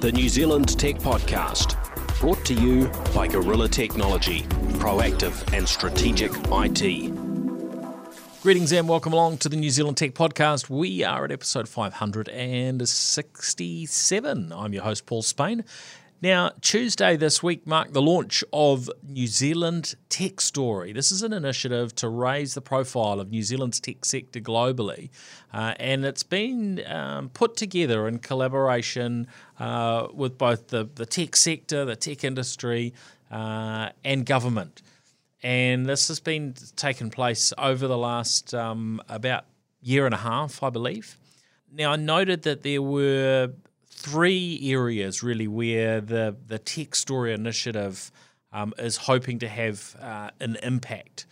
the New Zealand Tech Podcast, brought to you by Gorilla Technology, proactive and strategic IT. Greetings and welcome along to the New Zealand Tech Podcast. We are at episode 567. I'm your host, Paul Spain. Now, Tuesday this week marked the launch of New Zealand Tech Story. This is an initiative to raise the profile of New Zealand's tech sector globally, uh, and it's been um, put together in collaboration uh, with both the, the tech sector, the tech industry, uh, and government. And this has been taking place over the last um, about year and a half, I believe. Now, I noted that there were three areas really where the, the Tech Story Initiative um, is hoping to have uh, an impact.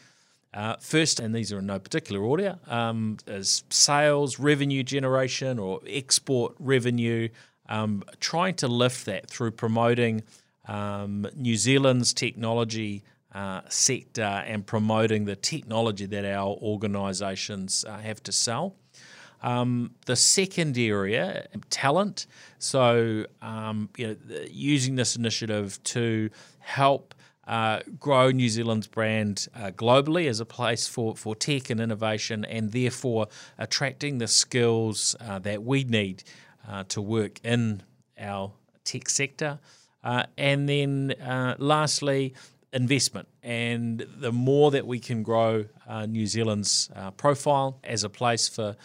Uh, first, and these are in no particular order, um, is sales, revenue generation, or export revenue, um, trying to lift that through promoting um, New Zealand's technology uh, sector and promoting the technology that our organisations uh, have to sell. Um, the second area, talent. So, um, you know, using this initiative to help uh, grow New Zealand's brand uh, globally as a place for, for tech and innovation, and therefore attracting the skills uh, that we need uh, to work in our tech sector. Uh, and then uh, lastly, investment. And the more that we can grow New Zealand's profile as a place for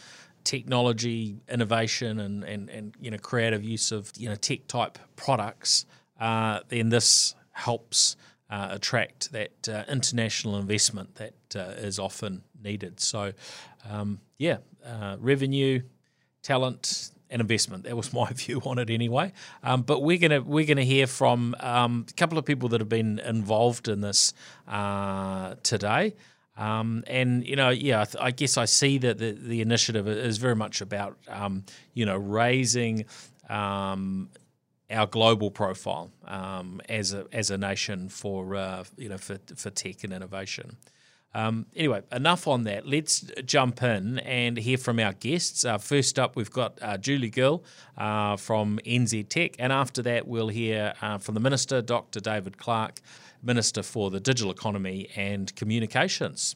technology innovation and, and, and you know creative use of you know tech type products, uh, then this helps uh, attract that uh, international investment that uh, is often needed. So, um, yeah, uh, revenue, talent, and investment. That was my view on it anyway. Um, but we're gonna we're gonna hear from um, a couple of people that have been involved in this uh, today. Um, and you know, yeah, I, guess I see that the, the initiative is very much about um, you know raising um, our global profile um, as a as a nation for uh, you know for for tech and innovation. Um, anyway, enough on that. Let's jump in and hear from our guests. Uh, first up, we've got uh, Julie Gill uh, from NZ Tech, and after that, we'll hear uh, from the Minister, Dr. David Clark. Minister for the Digital Economy and Communications.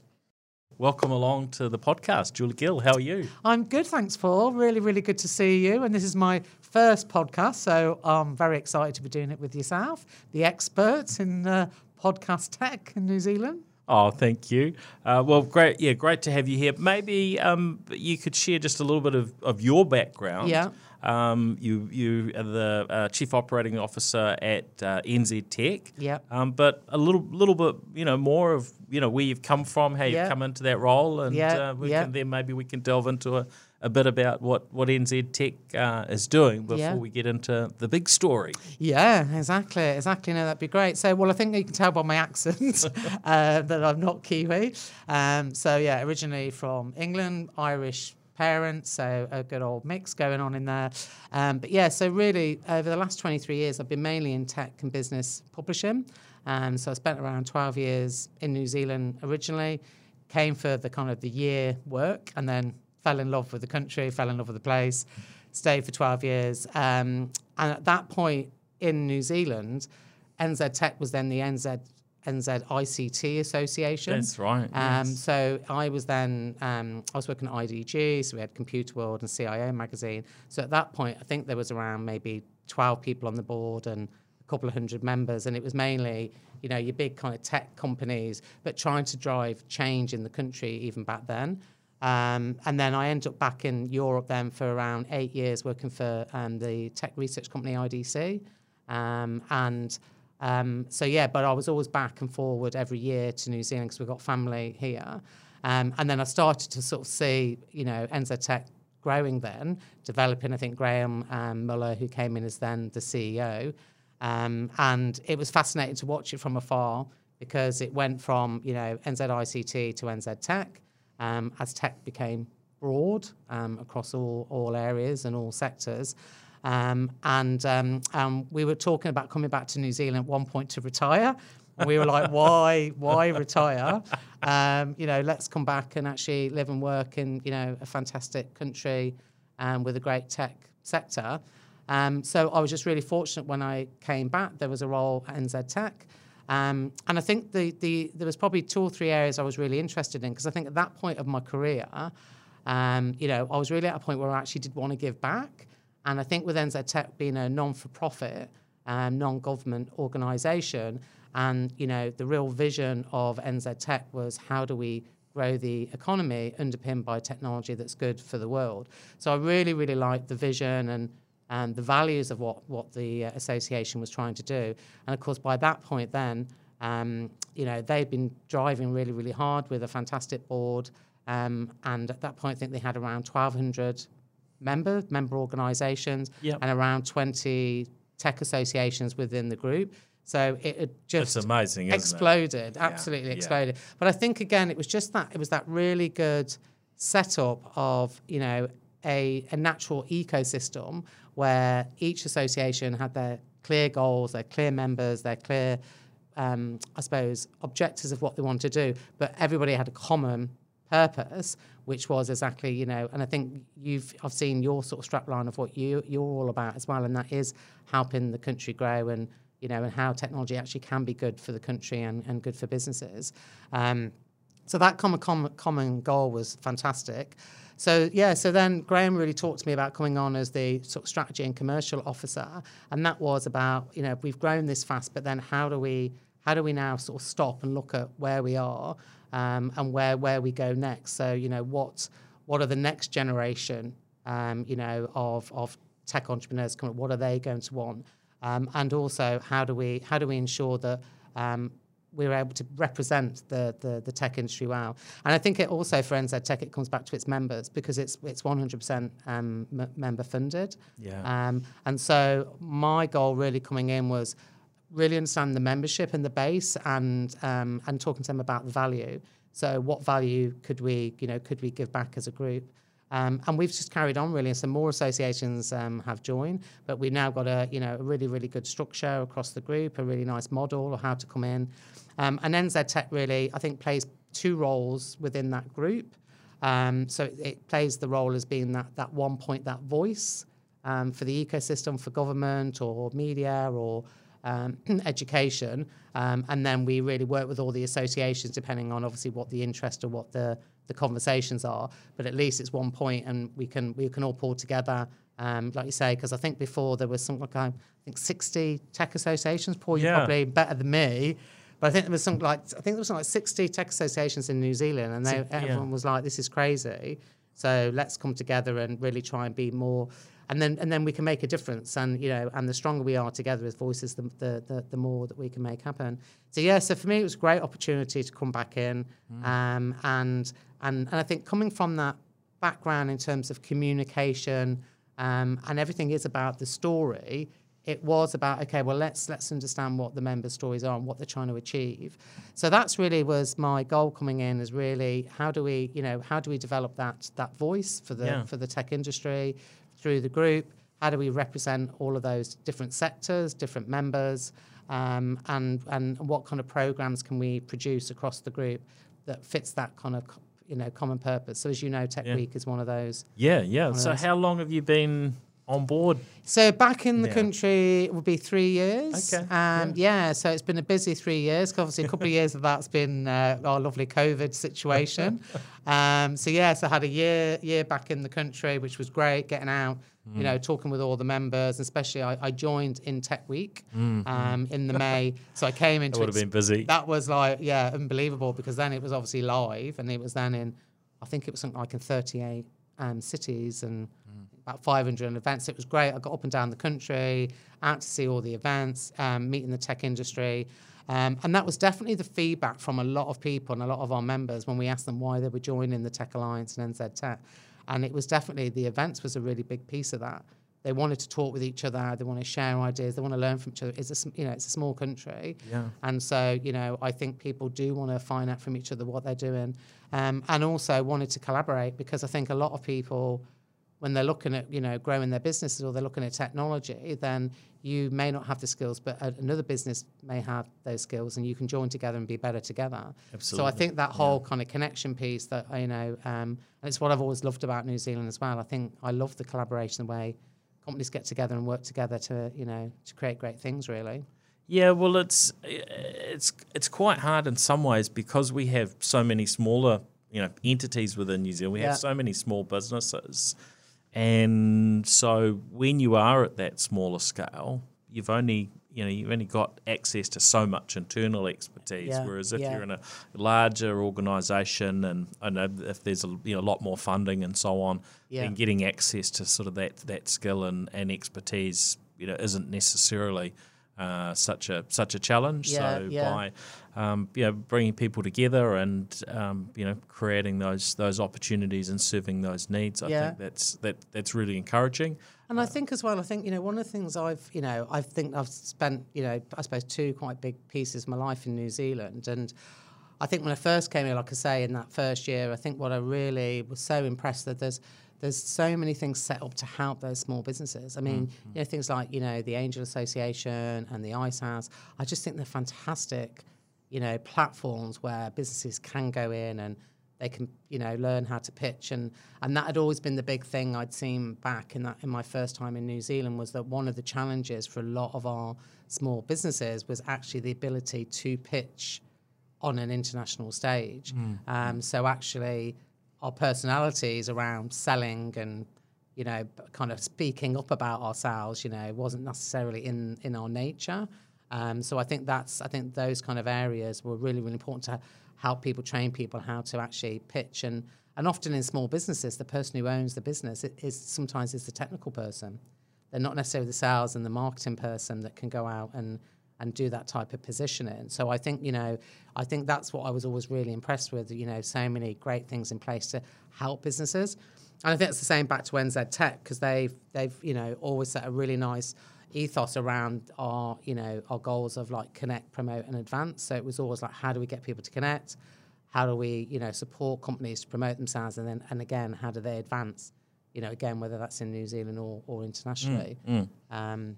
Welcome along to the podcast, Julie Gill. How are you? I'm good, thanks, Paul. Really, really good to see you. And this is my first podcast, so I'm very excited to be doing it with yourself, the experts in uh, podcast tech in New Zealand. Oh, thank you. Uh, well, great. Yeah, great to have you here. Maybe um, you could share just a little bit of, of your background. Yeah. Um, you you are the uh, chief operating officer at uh, NZ Tech. Yeah. Um, but a little little bit you know more of you know where you've come from, how you've come into that role, and yeah. uh, we yeah. can then maybe we can delve into a, a bit about what what NZ Tech uh, is doing before we get into the big story. Yeah, exactly, exactly. No, that'd be great. So, well, I think you can tell by my accent uh, that I'm not Kiwi. Um, so, yeah, originally from England, Irish parents, so a good old mix going on in there. Um, but yeah, so really over the last 23 years, I've been mainly in tech and business publishing. Um, so I spent around 12 years in New Zealand originally, came for the kind of the year work, and then fell in love with the country, fell in love with the place, stayed for 12 years. Um, and at that point in New Zealand, NZ Tech was then the NZ NZ ICT Association. That's right, Um, yes. So I was then um, I was working at IDG, so we had Computer World and CIO magazine. So at that point, I think there was around maybe 12 people on the board and a couple of hundred members, and it was mainly you know your big kind of tech companies, but trying to drive change in the country even back then. Um, and then I ended up back in Europe then for around eight years working for um, the tech research company IDC. Um, and um, so, yeah, but I was always back and forward every year to New Zealand because we've got family here. Um, and then I started to sort of see, you know, NZ Tech growing then, developing, I think, Graeme um, Muller, who came in as then the CEO. Um, and it was fascinating to watch it from afar because it went from, you know, NZICT to NZ Tech um, as tech became broad um, across all, all areas and all sectors. Um, and um, um, we were talking about coming back to New Zealand at one point to retire. We were like, why, why retire? Um, you know, let's come back and actually live and work in, you know, a fantastic country um, with a great tech sector. Um, so I was just really fortunate when I came back. There was a role at NZ Tech. And I think the, the there was probably two or three areas I was really interested in because I think at that point of my career, you know, I was really at a point where I actually did want to give back. And I think with NZ Tech being a non-for-profit, um, non-government organisation, and you know, the real vision of NZ Tech was how do we grow the economy underpinned by technology that's good for the world. So I really, really liked the vision and and the values of what what the uh, association was trying to do. And of course, by that point, then um, you know they'd been driving really, really hard with a fantastic board. Um, and at that point, I think they had around 1,200 member member organisations Yep. and around 20 tech associations within the group. So it just It's amazing, isn't it? exploded, absolutely yeah. exploded. But I think again, it was just that it was that really good setup of you know a, a natural ecosystem where each association had their clear goals, their clear members, their clear, um, I suppose, objectives of what they want to do, but everybody had a common purpose, which was exactly, you know, and I think you've I've seen your sort of strapline of what you you're all about as well, and that is helping the country grow and you know and how technology actually can be good for the country and, and good for businesses. Um, so that common, common common goal was fantastic. So yeah, so then Graeme really talked to me about coming on as the sort of strategy and commercial officer, and that was about you know we've grown this fast, but then how do we how do we now sort of stop and look at where we are um, and where where we go next? So you know what what are the next generation um, you know of of tech entrepreneurs coming? What are they going to want? Um, and also how do we how do we ensure that um, we're able to represent the, the, the tech industry well. And I think it also for NZ Tech it comes back to its members because it's it's 100% um, m- member funded. Yeah. Um, and so my goal really coming in was really understand the membership and the base and um, and talking to them about the value. So what value could we you know could we give back as a group? Um, and we've just carried on really, and some more associations um, have joined. But we've now got a you know a really really good structure across the group, a really nice model of how to come in. Um, and NZ Tech really, I think, plays two roles within that group. Um, so it, it plays the role as being that that one point, that voice um, for the ecosystem, for government or media or um, education, um, and then we really work with all the associations depending on obviously what the interest or what the the conversations are. But at least it's one point, and we can we can all pull together, um, like you say, because I think before there was something like I think sixty tech associations. Paul, you're probably better than me. But I think there was something like I think there was something like sixty tech associations in New Zealand, and they, yeah. everyone was like, "This is crazy." So let's come together and really try and be more, and then and then we can make a difference. And you know, and the stronger we are together as voices, the the, the, the more that we can make happen. So yeah, so for me, it was a great opportunity to come back in, um, and and and I think coming from that background in terms of communication, um, and everything is about the story. It was about okay, well let's let's understand what the member stories are and what they're trying to achieve. So that's really was my goal coming in is really how do we you know how do we develop that that voice for the Yeah. for the tech industry through the group? How do we represent all of those different sectors, different members, um, and and what kind of programs can we produce across the group that fits that kind of you know common purpose? So as you know, Tech Yeah. Week is one of those. Yeah, yeah. So those. how long have you been on board? So back in the Yeah. country it would be three years. Okay, Um, yeah. So it's been a busy three years. Obviously, a couple of years of that's been uh, our lovely COVID situation. um, so yes, I had a year year back in the country, which was great. Getting out, you know, talking with all the members, especially I, I joined in Tech Week um, in the May. So I came into That would have been busy. that was like yeah unbelievable because then it was obviously live and it was then in i think it was something like in 38 um, cities and about 500 events it was great i got up and down the country out to see all the events um, meeting the tech industry um, and that was definitely the feedback from a lot of people and a lot of our members when we asked them why they were joining the tech alliance and nz tech and it was definitely the events was a really big piece of that they wanted to talk with each other. They want to share ideas. They want to learn from each other. It's a you know it's a small country, Yeah. and so you know I think people do want to find out from each other what they're doing, um, and also wanted to collaborate because I think a lot of people, when they're looking at you know growing their businesses or they're looking at technology, then you may not have the skills, but another business may have those skills, and you can join together and be better together. Absolutely. So I think that whole kind of connection piece that you know, um, and it's what I've always loved about New Zealand as well. I think I love the collaboration, the way companies get together and work together to you know to create great things really. Yeah, well, it's it's it's quite hard in some ways because we have so many smaller you know entities within New Zealand. We Yeah. have so many small businesses, and so when you are at that smaller scale, you've only you know you've only got access to so much internal expertise. Yeah, Whereas if yeah. you're in a larger organisation, and I know if there's a you know, a lot more funding and so on, Yeah. then getting access to sort of that that skill and, and expertise, you know, isn't necessarily uh, such a such a challenge. Yeah, so yeah. by um, you know bringing people together and um, you know creating those those opportunities and serving those needs, I Yeah. think that's that that's really encouraging. And I think as well, I think you know one of the things I've you know I think I've spent you know I suppose two quite big pieces of my life in New Zealand, and I think when I first came here, like I say, in that first year, I think what I really was so impressed that there's there's so many things set up to help those small businesses. I mean, you know things like you know the Angel Association and the ISAS. I just think they're fantastic, you know, platforms where businesses can go in and they can you know learn how to pitch and and that had always been the big thing I'd seen back in that in my first time in New Zealand was that one of the challenges for a lot of our small businesses was actually the ability to pitch on an international stage. Um, so actually, our personalities around selling and you know kind of speaking up about ourselves, you know, wasn't necessarily in in our nature. Um, so I think that's I think those kind of areas were really really important to help people train people how to actually pitch and and often in small businesses the person who owns the business is sometimes is the technical person they're not necessarily the sales and the marketing person that can go out and and do that type of positioning. So I think you know, I think that's what I was always really impressed with. You know, so many great things in place to help businesses, and I think it's the same back to NZ Tech because they've they've you know always set a really nice ethos around our you know our goals of like connect, promote, and advance. So it was always like how do we get people to connect, how do we you know support companies to promote themselves, and then and again how do they advance. You know, again, whether that's in New Zealand or, or internationally. Um,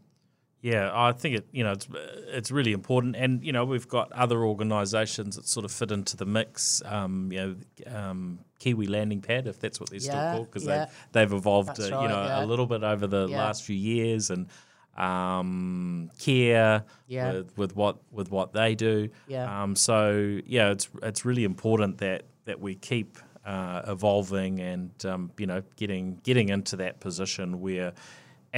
Yeah, I think it. You know, it's it's really important, and you know, we've got other organisations that sort of fit into the mix. Um, you know, um, Kiwi Landing Pad, if that's what they're still called, because yeah. they've they've evolved, uh, you know, yeah. a little bit over the Yeah. last few years, and um, Kea Yeah. with, with what with what they do. Yeah. Um, so yeah, it's it's really important that that we keep uh, evolving and um, you know getting getting into that position where.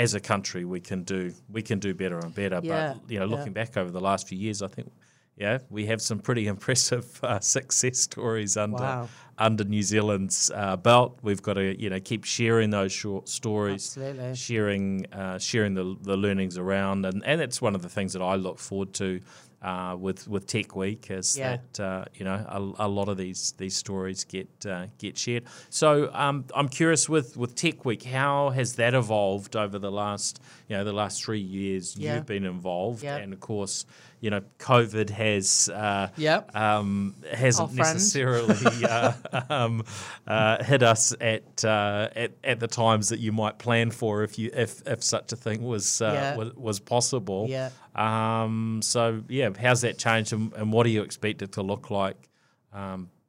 As a country, we can do we can do better and better. Yeah, But you know, yeah. looking back over the last few years, I think yeah, we have some pretty impressive uh, success stories under Wow. under New Zealand's uh, belt. We've got to you know keep sharing those short stories, Absolutely. sharing uh, sharing the, the learnings around, and and that's one of the things that I look forward to. Uh, with with Tech Week, is Yeah. that uh, you know a, a lot of these these stories get uh, get shared. So um, I'm curious with, with Tech Week, how has that evolved over the last you know the last three years? Yeah. You've been involved, Yeah. and of course, you know, COVID has uh, Yep. um, hasn't necessarily uh, um, uh, hit us at, uh, at at the times that you might plan for if you if, if such a thing was uh, Yeah. was, was possible. Yeah. Um, so yeah, how's that changed, and, and what do you expect it to look like?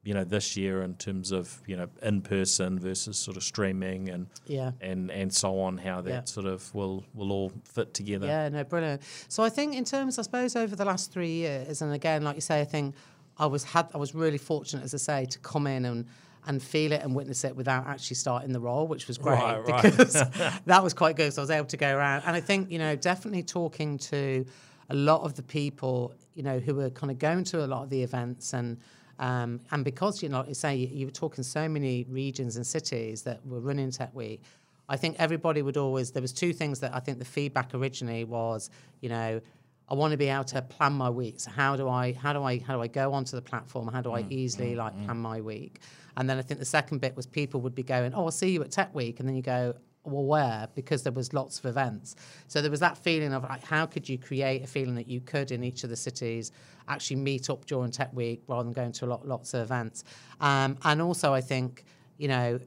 You know, this year in terms of you know in person versus sort of streaming and Yeah. and and so on. How that Yeah. sort of will will all fit together. Yeah, no, brilliant. So I think in terms, I suppose, over the last three years, and again, like you say, I think I was had I was really fortunate, as I say, to come in and and feel it and witness it without actually starting the role, which was great Right, right. because that was quite good. So I was able to go around, and I think you know, definitely talking to a lot of the people, you know, who were kind of going to a lot of the events and. Um, and because you know, like you say, you, were talking so many regions and cities that were running Tech Week, I think everybody would always. There was two things that I think the feedback originally was, you know, I want to be able to plan my week. So how do I how do I how do I go onto the platform? How do I mm, mm, easily like mm. plan my week? And then I think the second bit was people would be going, oh, I'll see you at Tech Week, and then you go, where? Because there was lots of events. So there was that feeling of like, how could you create a feeling that you could in each of the cities actually meet up during Tech Week rather than going to a lot lots of events. Um, and also, I think you know,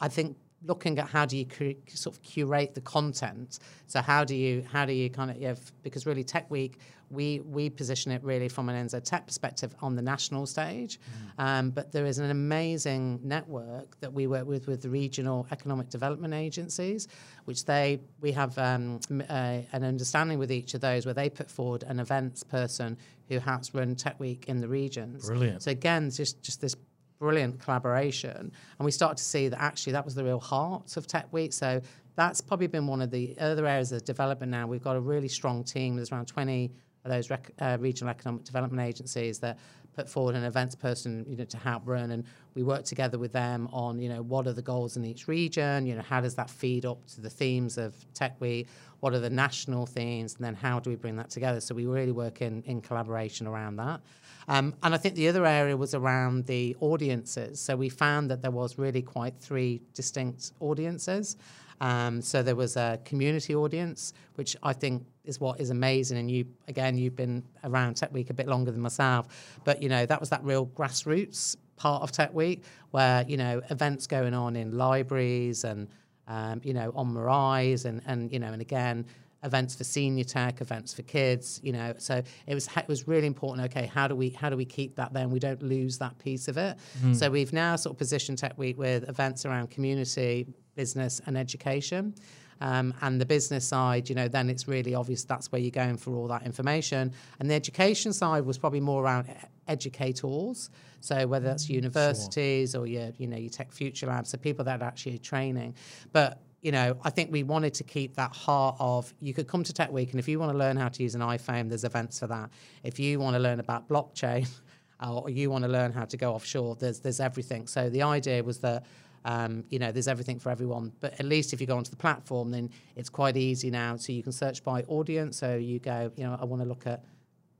I think looking at how do you cur- sort of curate the content. So how do you how do you kind of because really Tech Week we we position it really from an NZ Tech perspective on the national stage, mm. um, but there is an amazing network that we work with with the regional economic development agencies, which they we have um, uh, an understanding with each of those where they put forward an events person who helps run Tech Week in the regions. Brilliant. So again, just just this brilliant collaboration. And we started to see that actually that was the real heart of Tech Week. So that's probably been one of the other areas of development now. We've got a really strong team. There's around 20 of those rec- uh, regional economic development agencies that put forward an events person you know to help run. And we work together with them on you know what are the goals in each region? You know how does that feed up to the themes of tech week? What are the national themes? And then how do we bring that together? So we really work in in collaboration around that. Um, and I think the other area was around the audiences. So we found that there was really quite three distinct audiences. Um, so there was a community audience, which I think is what is amazing. And you, again, you've been around Tech Week a bit longer than myself, but you know that was that real grassroots part of Tech Week, where you know events going on in libraries and um, you know on maraes and and you know and again events for senior tech, events for kids, you know. So it was it was really important. Okay, how do we how do we keep that then? We don't lose that piece of it. Mm. So we've now sort of positioned Tech Week with events around community, business, and education. Um, and the business side, you know, then it's really obvious that's where you're going for all that information. And the education side was probably more around educators. So whether that's mm, universities sure. or your, you know, your Tech Future Labs, so people that are actually training. But you know, I think we wanted to keep that heart of you could come to Tech Week, and if you want to learn how to use an iPhone, there's events for that. If you want to learn about blockchain, or you want to learn how to go offshore, there's there's everything. So the idea was that. Um, you know, there's everything for everyone. But at least if you go onto the platform, then it's quite easy now. So you can search by audience. So you go, you know, I want to look at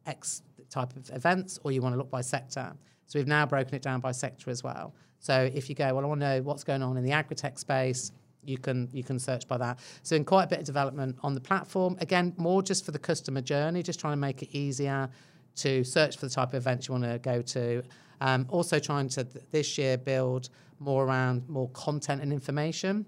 X type of events, or you want to look by sector. So we've now broken it down by sector as well. So if you go, well, I want to know what's going on in the agri-tech space, you can you can search by that. So in quite a bit of development on the platform. Again, more just for the customer journey, just trying to make it easier to search for the type of events you want to go to. Um, also trying to th- this year build more around more content and information.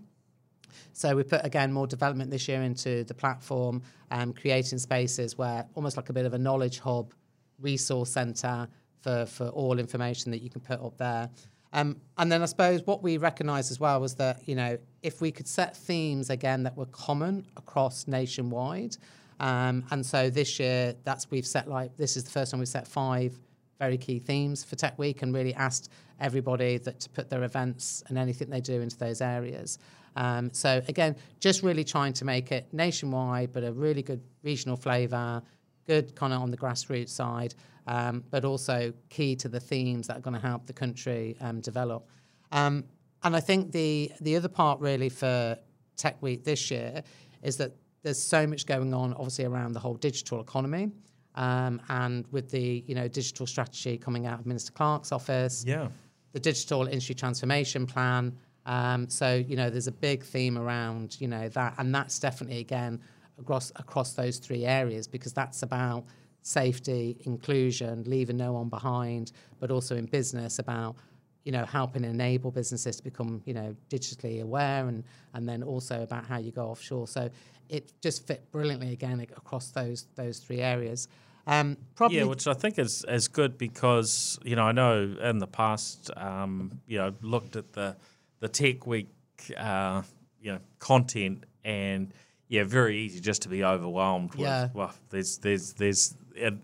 So we put again more development this year into the platform, um, creating spaces where almost like a bit of a knowledge hub, resource center for for all information that you can put up there. Um, and then I suppose what we recognised as well was that you know if we could set themes again that were common across nationwide, um, and so this year that's we've set like this is the first time we've set five very key themes for Tech Week and really asked everybody that to put their events and anything they do into those areas. Um, so again, just really trying to make it nationwide, but a really good regional flavour, good kind of on the grassroots side, um, but also key to the themes that are going to help the country um, develop. Um, and I think the the other part really for Tech Week this year is that there's so much going on, obviously around the whole digital economy, um, and with the you know digital strategy coming out of Minister Clark's office, yeah, the digital industry transformation plan. Um, so you know there's a big theme around you know that, and that's definitely again across across those three areas because that's about safety, inclusion, leaving no one behind, but also in business about you know helping enable businesses to become you know digitally aware and and then also about how you go offshore. So it just fit brilliantly again across those those three areas. Um, probably yeah, which I think is is good because you know I know in the past um, you know looked at the the Tech Week uh, you know content and yeah, very easy just to be overwhelmed. With, yeah. Well, there's there's there's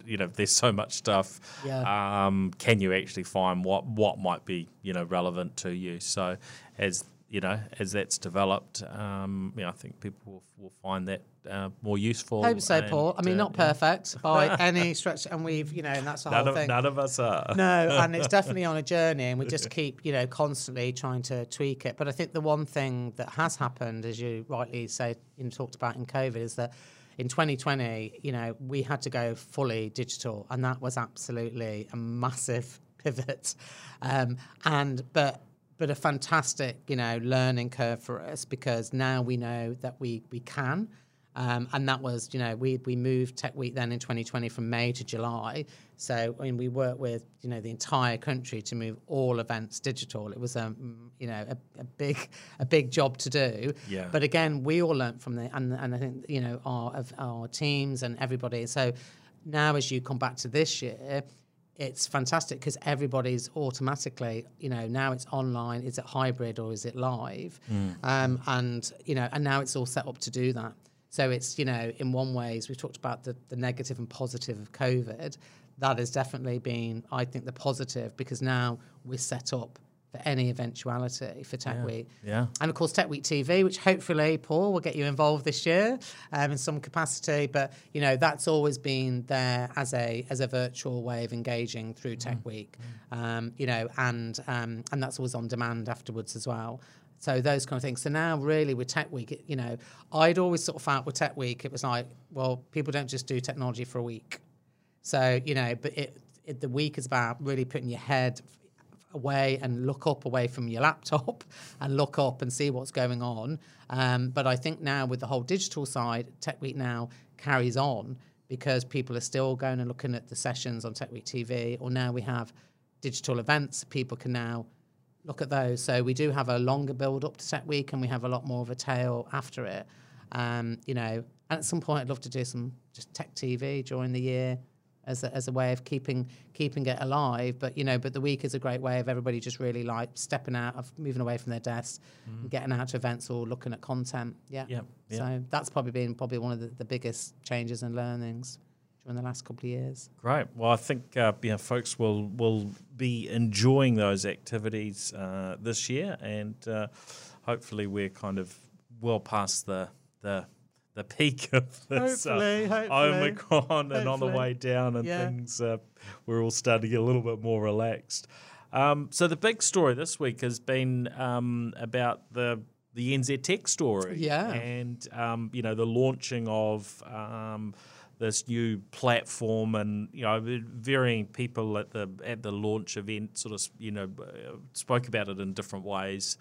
you know there's so much stuff. Yeah. Um, can you actually find what what might be you know relevant to you? So as you know, as that's developed, um, you know, I think people will, will find that uh, more useful. Hope so, and, Paul. I mean, uh, not perfect by any stretch, and we've, you know, and that's the none whole of, thing. None of us are. No, and it's definitely on a journey, and we just keep, you know, constantly trying to tweak it. But I think the one thing that has happened, as you rightly say, you talked about in COVID, is that in 2020, you know, we had to go fully digital, and that was absolutely a massive pivot. Um, and but but a fantastic, you know, learning curve for us because now we know that we we can. Um, and that was, you know, we we moved Tech Week then in 2020 from May to July. So I mean, we worked with, you know, the entire country to move all events digital. It was a, um, you know, a, a big a big job to do. Yeah. But again, we all learnt from the and and I think you know our of our teams and everybody. So now as you come back to this year it's fantastic because everybody's automatically, you know, now it's online. Is it hybrid or is it live? Um, and you know, and now it's all set up to do that. So it's you know, in one ways, we've talked about the, the negative and positive of COVID. That has definitely been, I think, the positive because now we're set up for any eventuality for Tech Week. Yeah. And of course, Tech Week TV, which hopefully, Paul, will get you involved this year um, in some capacity. But you know, that's always been there as a as a virtual way of engaging through Tech Week. Um, you know, and um, and that's always on demand afterwards as well. So those kind of things. So now, really, with Tech Week, you know, I'd always sort of felt with Tech Week, it was like, well, people don't just do technology for a week. So you know, but it, it the week is about really putting your head away and look up away from your laptop and look up and see what's going on. Um, but I think now with the whole digital side, Tech Week now carries on because people are still going and looking at the sessions on Tech Week TV, or now we have digital events. People can now look at those. So we do have a longer build up to Tech Week, and we have a lot more of a tail after it. Um, you know, and at some point, I'd love to do some just tech TV during the year as a, as a way of keeping keeping it alive. But you know, but the week is a great way of everybody just really like stepping out of moving away from their desks, and getting out to events or looking at content. Yeah. Yep, yep. So that's probably been probably one of the, the biggest changes and learnings during the last couple of years. Great. Well, I think uh, you know, folks will will be enjoying those activities uh, this year, and uh, hopefully we're kind of well past the the the peak of this Hopefully, uh, hopefully, Omicron and on the way down, and Yeah. things uh, we're all starting to get a little bit more relaxed. Um, so the big story this week has been um, about the the NZ Tech story, Yeah. and um, you know the launching of um, this new platform, and you know varying people at the at the launch event sort of you know spoke about it in different ways.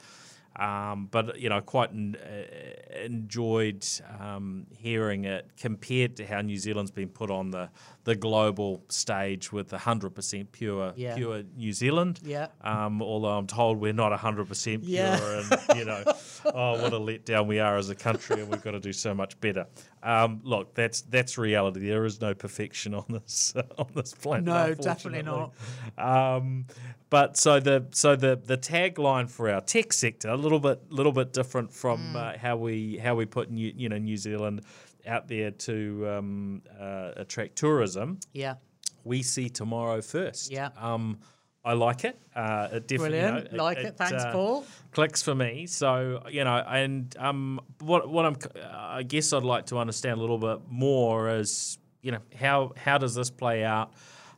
Um, but you know, quite uh, enjoyed um, hearing it compared to how New Zealand's been put on the, the global stage with 100% pure Yeah. pure New Zealand. Yeah. Um, although I'm told we're not 100% pure, Yeah. and you know, oh, what a letdown we are as a country, and we've got to do so much better. Um, look, that's that's reality. There is no perfection on this on this planet. No, definitely not. Um, but so the so the the tagline for our tech sector a little bit little bit different from Mm. uh, how we how we put New, you know New Zealand out there to um, uh, attract tourism. Yeah. We see tomorrow first. Yeah. Um, I like it. Uh, it definitely, you Brilliant. know, Like it. Thanks, Paul. Clicks for me. So you know, and um, what what I'm, I guess I'd like to understand a little bit more is you know how how does this play out?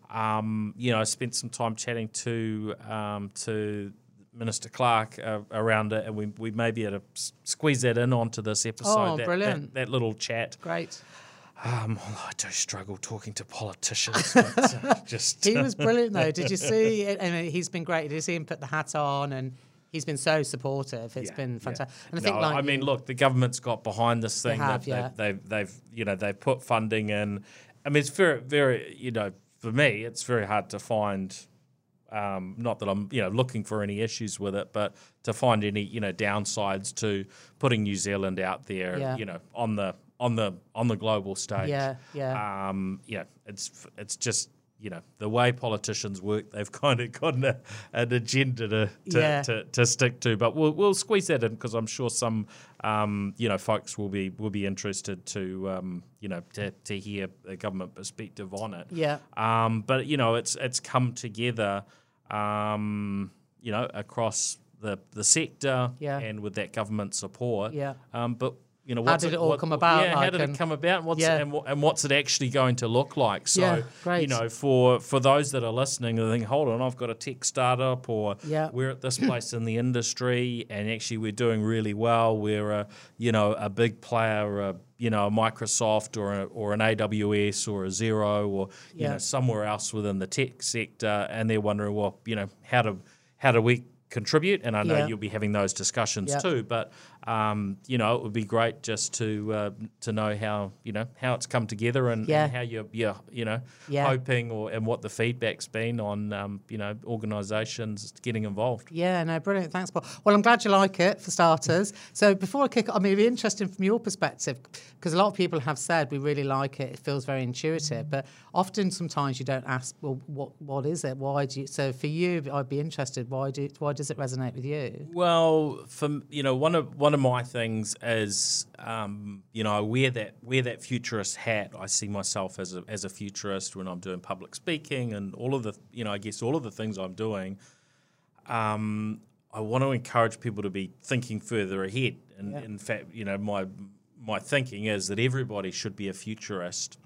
Um, you know, I spent some time chatting to um, to Minister Clark uh, around it, and we we may be able to squeeze that in onto this episode. Oh, that, that- brilliant. That, little chat. Great. Um, I do struggle talking to politicians. but, uh, just He was brilliant though. Did you see? I mean, he's been great. Did you see him put the hat on? And he's been so supportive. It's Yeah, been yeah. fantastic. And I think, No, like, I mean, look, the government's got behind this thing. have, they've, yeah. they've, they've, you know, they've put funding in. I mean, it's very, very, you know, for me, it's very hard to find. Um, not that I'm, you know, looking for any issues with it, but to find any, you know, downsides to putting New Zealand out there, Yeah. you know, on the on the on the global stage. Yeah, yeah. Um, yeah, it's it's just you know the way politicians work, they've kind of got an, an agenda to to, Yeah. to to stick to. But we'll we'll squeeze that in because I'm sure some um, you know folks will be will be interested to um, you know to, to hear a government perspective on it. Yeah. Um, but you know it's it's come together. Um, you know across the the sector Yeah. and with that government support. Yeah. Um, but you know, How did it all what- come about, Yeah, how like, did it come about? What's Yeah. and, and what's it actually going to look like? So, Yeah, great. you know, for for those that are listening, they think, hold on, I've got a tech startup, or Yeah. we're at this place in the industry, and actually we're doing really well. We're a you know a big player, a, you know, a Microsoft or a, or an AWS or a Xero or you Yeah. know somewhere else within the tech sector, and they're wondering, well, you know, how do how do we contribute, and I know Yeah. you'll be having those discussions too. But um, you know, it would be great just to uh, to know how you know how it's come together and, Yeah. and how you're, you're you know Yeah. hoping or and what the feedback's been on um, you know organisations getting involved. Yeah, no, brilliant. Thanks, Paul. Well, I'm glad you like it for starters. so before I kick, I mean, it'd be interesting from your perspective because a lot of people have said we really like it. It feels very intuitive, but often sometimes you don't ask, well, what what is it? Why do you? So for you, I'd be interested. Why do why does it resonate with you? Well, for you know, one of one of my things is, um, you know, I wear that wear that futurist hat. I see myself as a as a futurist when I'm doing public speaking and all of the, you know, I guess all of the things I'm doing. Um, I want to encourage people to be thinking further ahead. And in fact, you know, my my thinking is that everybody should be a futurist.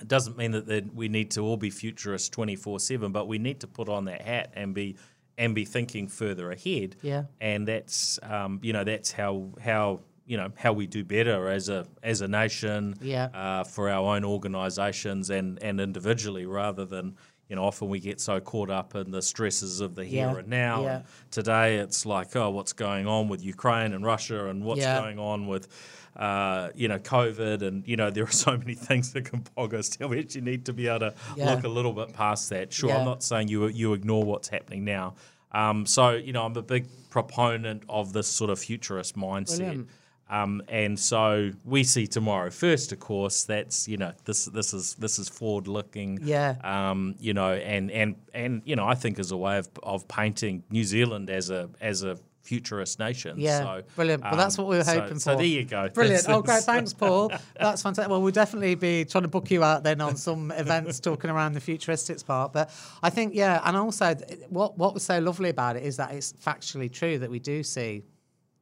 It doesn't mean that that we need to all be futurists twenty four seven, but we need to put on that hat and be and be thinking further ahead. Yeah. and that's um, you know that's how how you know how we do better as a as a nation. Yeah. uh, for our own organisations and and individually, rather than you know often we get so caught up in the stresses of the here Yeah. and now. Yeah. And today it's like oh what's going on with Ukraine and Russia and what's Yeah. going on with uh, you know COVID and you know there are so many things that can bog us down. We actually need to be able to Yeah. look a little bit past that. Sure, Yeah. I'm not saying you you ignore what's happening now. Um, so you know I'm a big proponent of this sort of futurist mindset. Um, and so we see tomorrow first, of course. That's you know this this is this is forward looking. Yeah. Um, you know, and and and you know I think as a way of, of painting New Zealand as a as a futurist nation. Yeah, so, brilliant. Well, that's what we were um, hoping So for. So there you go. Brilliant. Oh, great. Thanks, Paul. That's fantastic. Well, we'll definitely be trying to book you out then on some events talking around the futuristics part. But I think, yeah, and also what what was so lovely about it is that it's factually true that we do see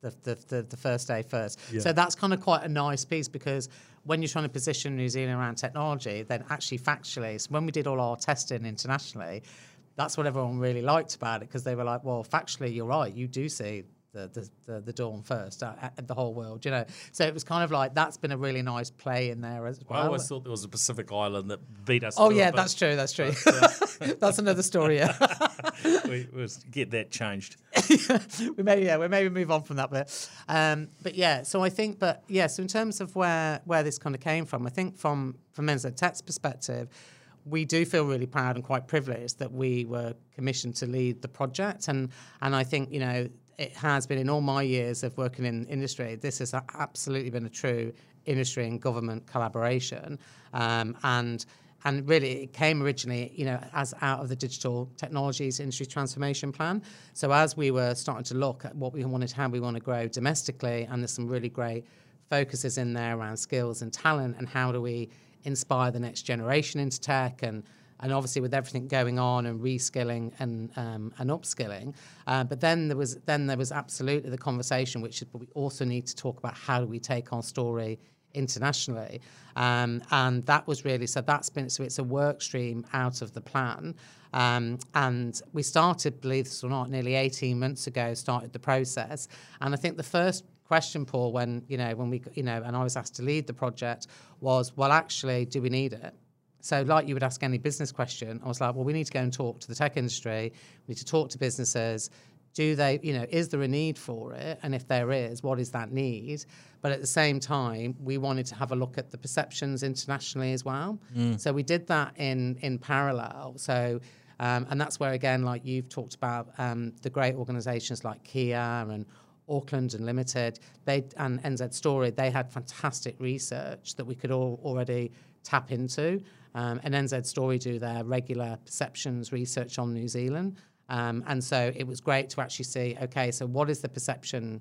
the, the, the, the first day first. So that's kind of quite a nice piece because when you're trying to position New Zealand around technology, then actually factually, so when we did all our testing internationally, that's what everyone really liked about it because they were like, well, factually, you're right. You do see the the, the, the dawn first uh, at the whole world, you know. So it was kind of like that's been a really nice play in there as well. I always thought there was a Pacific island that beat us. oh it, yeah, but that's true. That's true. that's another story. Yeah. we, we'll get that changed. we may yeah we maybe move on from that bit um but yeah so i think but yeah so in terms of where where this kind of came from i think from from NZ Tech's perspective we do feel really proud and quite privileged that we were commissioned to lead the project. And and i think you know it has been in all my years of working in industry this has absolutely been a true industry and government collaboration. Um, and and really it came originally you know as out of the digital technologies industry transformation plan. So as we were starting to look at what we wanted how we want to grow domestically and there's some really great focuses in there around skills and talent and how do we inspire the next generation into tech and and obviously with everything going on and reskilling and um, and upskilling, uh, but then there was then there was absolutely the conversation, which is we also need to talk about how do we take our story internationally, um, and that was really so that's been so it's a work stream out of the plan, um, and we started, believe this or not, nearly eighteen months ago, started the process, and I think the first question, Paul, when you know when we you know and I was asked to lead the project was, well, actually, do we need it? So, like you would ask any business question, I was like, well, we need to go and talk to the tech industry. We need to talk to businesses. Do they, you know, is there a need for it? And if there is, what is that need? But at the same time, we wanted to have a look at the perceptions internationally as well. So we did that in in parallel. So. Um, and that's where, again, like you've talked about, um, the great organisations like Kea and Auckland Unlimited, they and NZ Story, they had fantastic research that we could all already tap into. Um, and NZ Story do their regular perceptions research on New Zealand. Um, and so it was great to actually see, okay, so what is the perception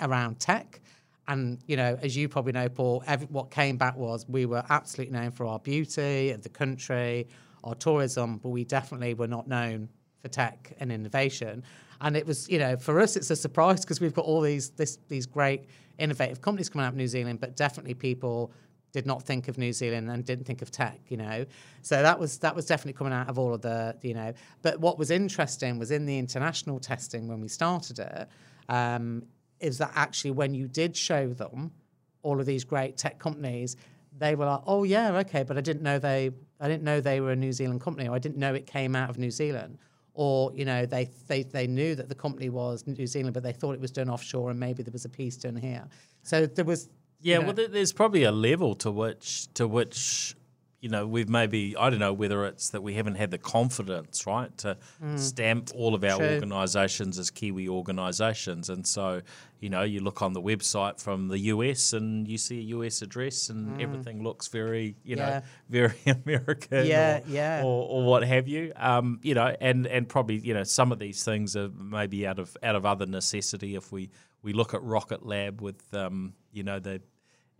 around tech? And you know, as you probably know, Paul, every, what came back was we were absolutely known for our beauty of the country, our tourism, but we definitely were not known for tech and innovation. And it was, you know, for us, it's a surprise because we've got all these this, these great innovative companies coming out of New Zealand, but definitely people did not think of New Zealand and didn't think of tech, you know. So that was that was definitely coming out of all of the, you know. But what was interesting was in the international testing when we started it, um, is that actually when you did show them all of these great tech companies, they were like, "Oh yeah, okay," but I didn't know they I didn't know they were a New Zealand company, or I didn't know it came out of New Zealand. Or you know they, they they knew that the company was New Zealand, but they thought it was done offshore, and maybe there was a piece done here. So there was. Yeah, you know, well, there's probably a level to which to which you know we've maybe I don't know whether it's that we haven't had the confidence right to stamp all of our Mm. True. organisations as Kiwi organisations, and so you know you look on the website from the US and you see a US address and everything looks very you know Mm. Very American Yeah, or, yeah. or, or what have you um, you know and and probably you know some of these things are maybe out of out of other necessity if we we look at Rocket Lab with um, you know the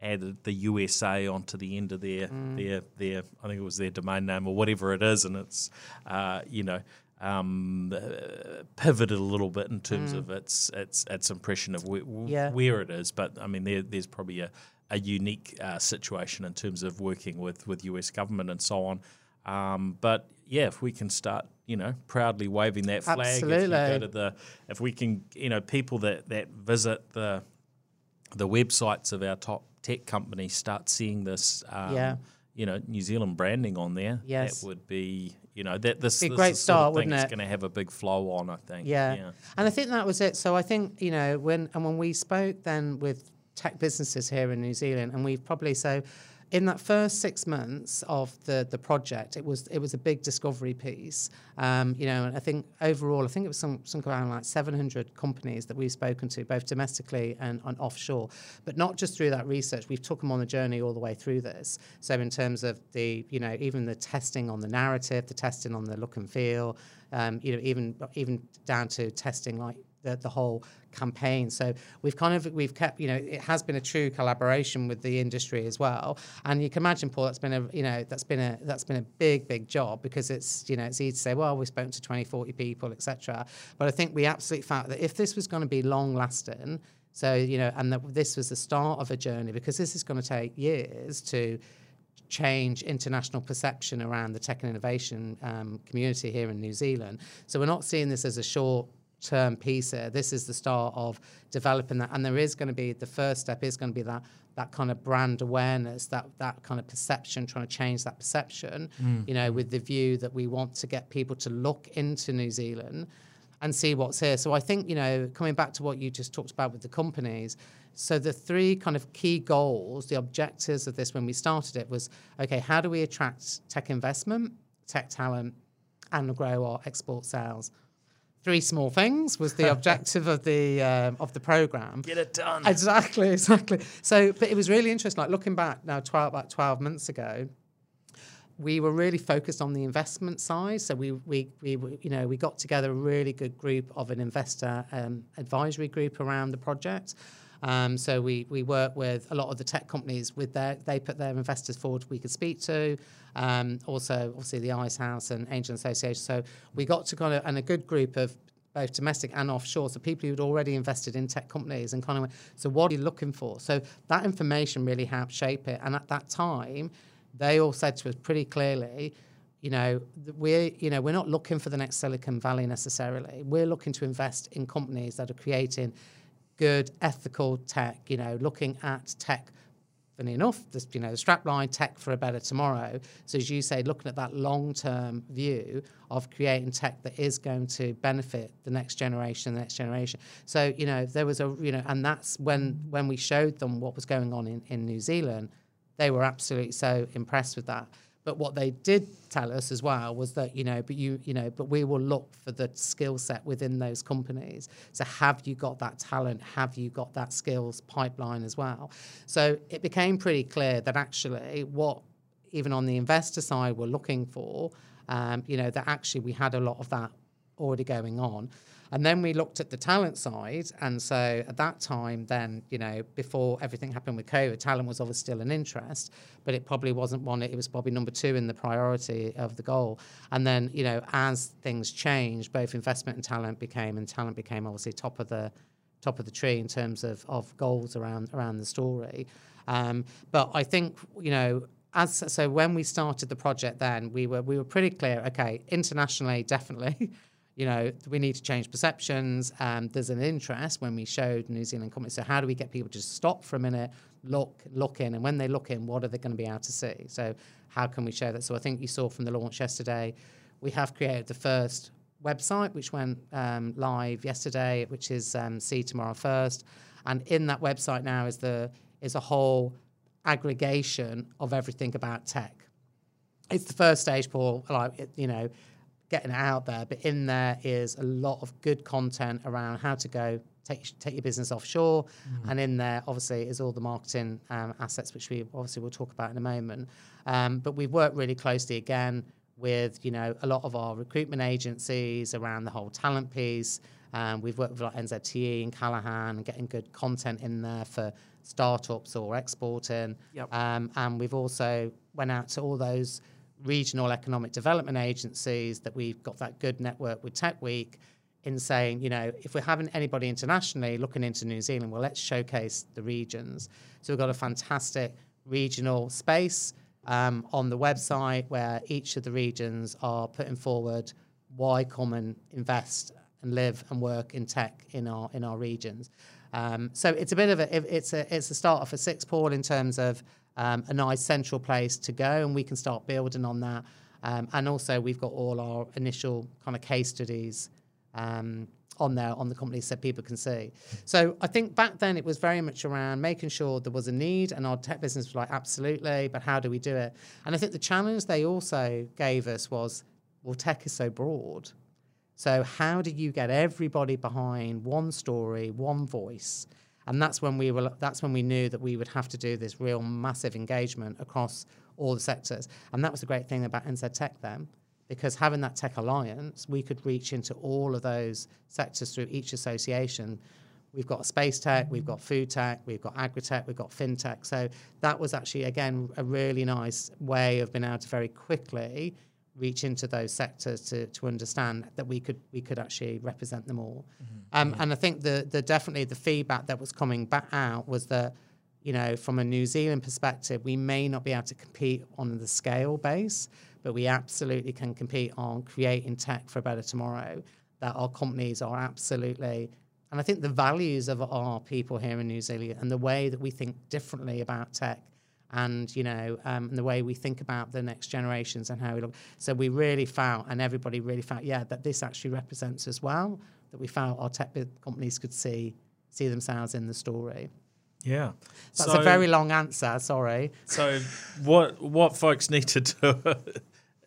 added the USA onto the end of their Mm. their their I think it was their domain name or whatever it is, and it's uh, you know um, uh, pivoted a little bit in terms of its its its impression of where, Mm. Yeah. where it is. But I mean, there, there's probably a, a unique uh, situation in terms of working with with US government and so on. Um, but yeah, if we can start, you know, proudly waving that flag, if you go to the, if we can, you know, people that that visit the the websites of our top tech companies start seeing this, um, Yeah. you know, New Zealand branding on there. Yes. that would be, you know, that this, Be this great is the sort start, of thing that's going to have a big flow on. I think. Yeah. And I think that was it. So I think, you know, when and when we spoke then with tech businesses here in New Zealand and we've probably so in that first six months of the the project, it was it was a big discovery piece. Um, you know, and I think overall, I think it was some some around like 700 companies that we've spoken to, both domestically and, and offshore. But not just through that research, we've took them on the journey all the way through this. So in terms of the, you know, even the testing on the narrative, the testing on the look and feel, um, you know, even even down to testing like the, the whole campaign. So we've kind of we've kept you know it has been a true collaboration with the industry as well. And you can imagine, Paul, that's been a you know that's been a that's been a big big job because it's you know it's easy to say well we've spoken to 20, 40 people, etc. But I think we absolutely felt that if this was going to be long lasting. So you know, and that this was the start of a journey because this is going to take years to change international perception around the tech and innovation um, community here in New Zealand. So we're not seeing this as a short term piece here. This is the start of developing that. And there is going to be the first step is going to be that that kind of brand awareness, that that kind of perception, trying to change that perception, mm. you know, with the view that we want to get people to look into New Zealand and see what's here. So I think, you know, coming back to what you just talked about with the companies, so the three kind of key goals, the objectives of this when we started it was, okay, how do we attract tech investment, tech talent, and grow our export sales? Three small things was the objective of the um, of the program. Get it done. Exactly, exactly. So, but it was really interesting. Like looking back now, twelve about twelve months ago, we were really focused on the investment side. So we we we you know we got together a really good group of an investor um, advisory group around the project. Um, so we we work with a lot of the tech companies with their they put their investors forward we could speak to. Um, also, obviously the Ice House and Angel Association. So we got to kind of and a good group of both domestic and offshore. So people who'd already invested in tech companies and kind of went, so what are you looking for? So that information really helped shape it. And at that time, they all said to us pretty clearly, you know, we're you know we're not looking for the next Silicon Valley necessarily. We're looking to invest in companies that are creating good ethical tech. You know, looking at tech funny enough, this, you know, the strapline tech for a better tomorrow. So as you say, looking at that long-term view of creating tech that is going to benefit the next generation, the next generation. So you know, there was a you know, and that's when when we showed them what was going on in, in New Zealand, they were absolutely so impressed with that. But what they did tell us as well was that you know, but you you know, but we will look for the skill set within those companies. So have you got that talent? Have you got that skills pipeline as well? So it became pretty clear that actually what even on the investor side we're looking for, um, you know, that actually we had a lot of that already going on. And then we looked at the talent side. And so at that time, then, you know, before everything happened with COVID, talent was obviously still an interest, but it probably wasn't one, it was probably number two in the priority of the goal. And then, you know, as things changed, both investment and talent became, and talent became obviously top of the top of the tree in terms of, of goals around around the story. Um, but I think, you know, as so when we started the project then we were we were pretty clear, okay, internationally definitely. You know, we need to change perceptions. Um, there's an interest when we showed New Zealand companies. So how do we get people to stop for a minute, look, look in, and when they look in, what are they going to be able to see? So how can we show that? So I think you saw from the launch yesterday, we have created the first website, which went um, live yesterday, which is um, See Tomorrow First. And in that website now is the is a whole aggregation of everything about tech. It's the first stage, Paul. Like you know, getting it out there, but in there is a lot of good content around how to go take take your business offshore, mm. and in there obviously is all the marketing um, assets, which we obviously will talk about in a moment. Um, but we've worked really closely again with you know a lot of our recruitment agencies around the whole talent piece. Um, we've worked with like NZTE and Callaghan and getting good content in there for startups or exporting. Yep. Um, and we've also went out to all those regional economic development agencies that we've got that good network with Tech Week in saying, you know, if we're having anybody internationally looking into New Zealand, well, let's showcase the regions. So we've got a fantastic regional space um, on the website where each of the regions are putting forward why come and invest and live and work in tech in our in our regions. Um, so it's a bit of a it's a it's a start off a six Paul in terms of um, a nice central place to go, and we can start building on that. Um, and also, we've got all our initial kind of case studies um, on there on the company so people can see. So I think back then it was very much around making sure there was a need, and our tech business was like, absolutely, but how do we do it? And I think the challenge they also gave us was, well, tech is so broad. So how do you get everybody behind one story, one voice? And that's when we were that's when we knew that we would have to do this real massive engagement across all the sectors. And that was the great thing about NZ Tech then because having that tech alliance we could reach into all of those sectors through each association. We've got space tech we've got food tech we've got agri-tech we've got fintech. So that was actually again a really nice way of being able to very quickly reach into those sectors to, to understand that we could we could actually represent them all. Mm-hmm. Um, And I think the the definitely the feedback that was coming back out was that you know from a New Zealand perspective, we may not be able to compete on the scale base, but we absolutely can compete on creating tech for a better tomorrow. That our companies are absolutely. And I think the values of our people here in New Zealand and the way that we think differently about tech and you know um, the way we think about the next generations and how we look. So we really felt, and everybody really felt, yeah, that this actually represents as well. That we felt our tech companies could see see themselves in the story. Yeah, that's so, a very long answer. Sorry. So what what folks need to do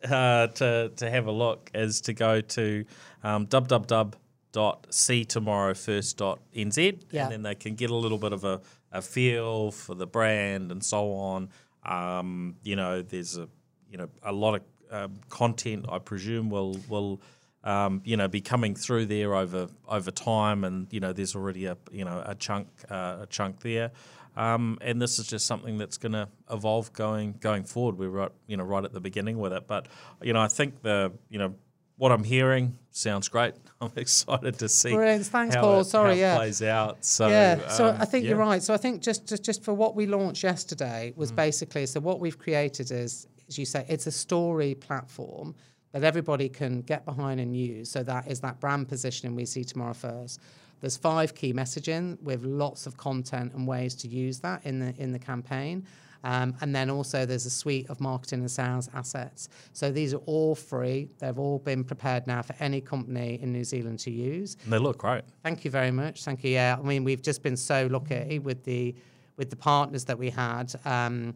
uh, to to have a look is to go to um, www dot see tomorrow first dot nz yeah. and then they can get a little bit of a a feel for the brand and so on. Um, you know, there's a you know a lot of um, content I presume will will um, you know be coming through there over over time, and you know there's already a you know a chunk uh, a chunk there. Um, and this is just something that's going to evolve going going forward. We're right, you know, right at the beginning with it, but you know, I think the you know what I'm hearing sounds great. I'm excited to see. Brilliant. Thanks, Paul. It, Sorry, yeah. plays out. So yeah. So um, I think yeah. you're right. So I think just, just just for what we launched yesterday was mm. basically so what we've created is, as you say, it's a story platform that everybody can get behind and use. So that is that brand positioning we see tomorrow first. There's five key messaging with lots of content and ways to use that in the in the campaign. Um, and then also there's a suite of marketing and sales assets. So these are all free. They've all been prepared now for any company in New Zealand to use. And they look great. Thank you very much. Thank you. Yeah, I mean we've just been so lucky with the with the partners that we had. Um,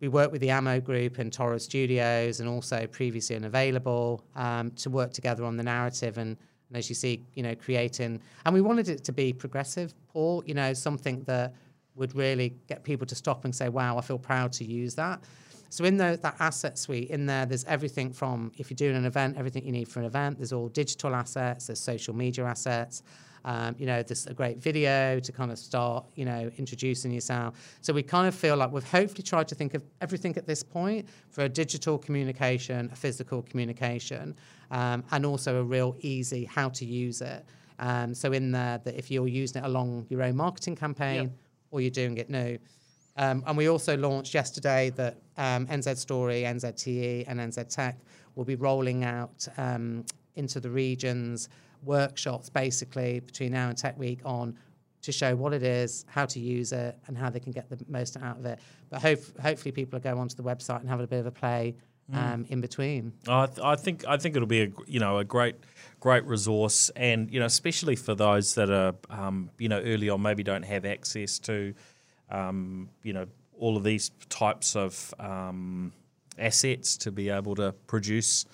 we worked with the Ammo Group and Toro Studios, and also previously unavailable um, to work together on the narrative and, and as you see, you know, creating. And we wanted it to be progressive, Paul. You know, something that would really get people to stop and say, wow, I feel proud to use that. So in the, that asset suite, in there, there's everything from if you're doing an event, everything you need for an event. There's all digital assets, there's social media assets. Um, you know, there's a great video to kind of start, you know, introducing yourself. So we kind of feel like we've hopefully tried to think of everything at this point for a digital communication, a physical communication, um, and also a real easy how to use it. Um, so in there, that if you're using it along your own marketing campaign. Yep or you're doing it new. Um, and we also launched yesterday that um, NZ Story, NZTE, and NZ Tech will be rolling out um, into the regions workshops basically between now and Tech Week on to show what it is, how to use it, and how they can get the most out of it. But hope, hopefully, people will go onto the website and have a bit of a play um, in between. I, th- I think I think it'll be a you know a great great resource, and you know especially for those that are um, you know early on maybe don't have access to um, you know all of these types of um, assets to be able to produce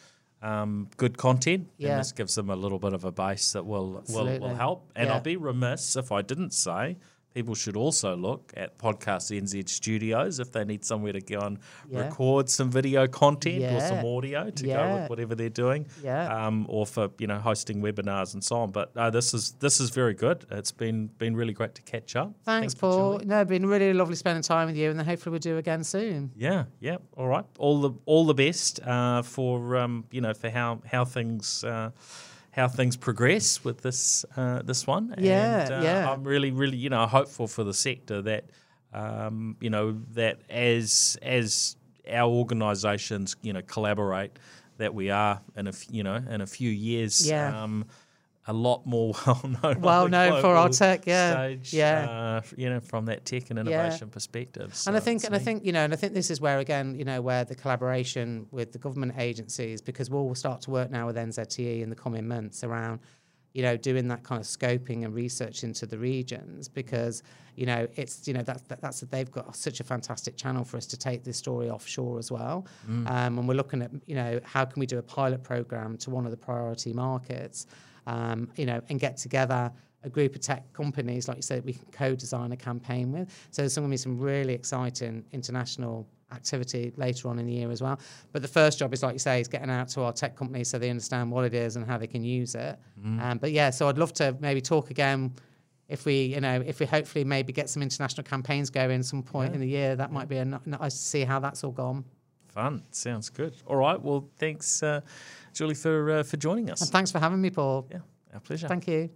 um, good content. Yeah. And this gives them a little bit of a base that will will, will help. And Yeah. I'll be remiss if I didn't say. People should also look at Podcast NZ Studios if they need somewhere to go and Yeah. record some video content or some audio to go with whatever they're doing, Yeah. um, or for you know hosting webinars and so on. But no, this is this is very good. It's been been really great to catch up. Thanks, Thank you, Paul. No, been really lovely spending time with you, and then hopefully we'll do again soon. Yeah, yeah. All right. All the all the best uh, for um, you know for how how things. Uh, how things progress with this uh, this one, Yeah, and, uh, yeah. I'm really, really, you know, hopeful for the sector that, um, you know, that as as our organisations, you know, collaborate, that we are in a f- you know in a few years, Yeah. um, a lot more well known, Well known for our tech, yeah, stage, yeah. uh, you know, from that tech and innovation perspective. and I think, and I think, you know, and I think this is where again, you know, where the collaboration with the government agencies, because we'll start to work now with NZTE in the coming months around, you know, doing that kind of scoping and research into the regions, because you know, it's you know that, that that's they've got such a fantastic channel for us to take this story offshore as well, um, and we're looking at you know how can we do a pilot program to one of the priority markets, um, you know, and get together a group of tech companies, like you said, we can co-design a campaign with. So there's going to be some really exciting international activity later on in the year as well. But the first job is, like you say, is getting out to our tech companies so they understand what it is and how they can use it. Um, but yeah, so I'd love to maybe talk again. If we, you know, if we hopefully maybe get some international campaigns going some point in the year, that might be a nice to see how that's all gone. Fun. Sounds good. All right. Well, thanks, uh, Julie, for uh, for joining us. And thanks for having me, Paul. Yeah, our pleasure. Thank you.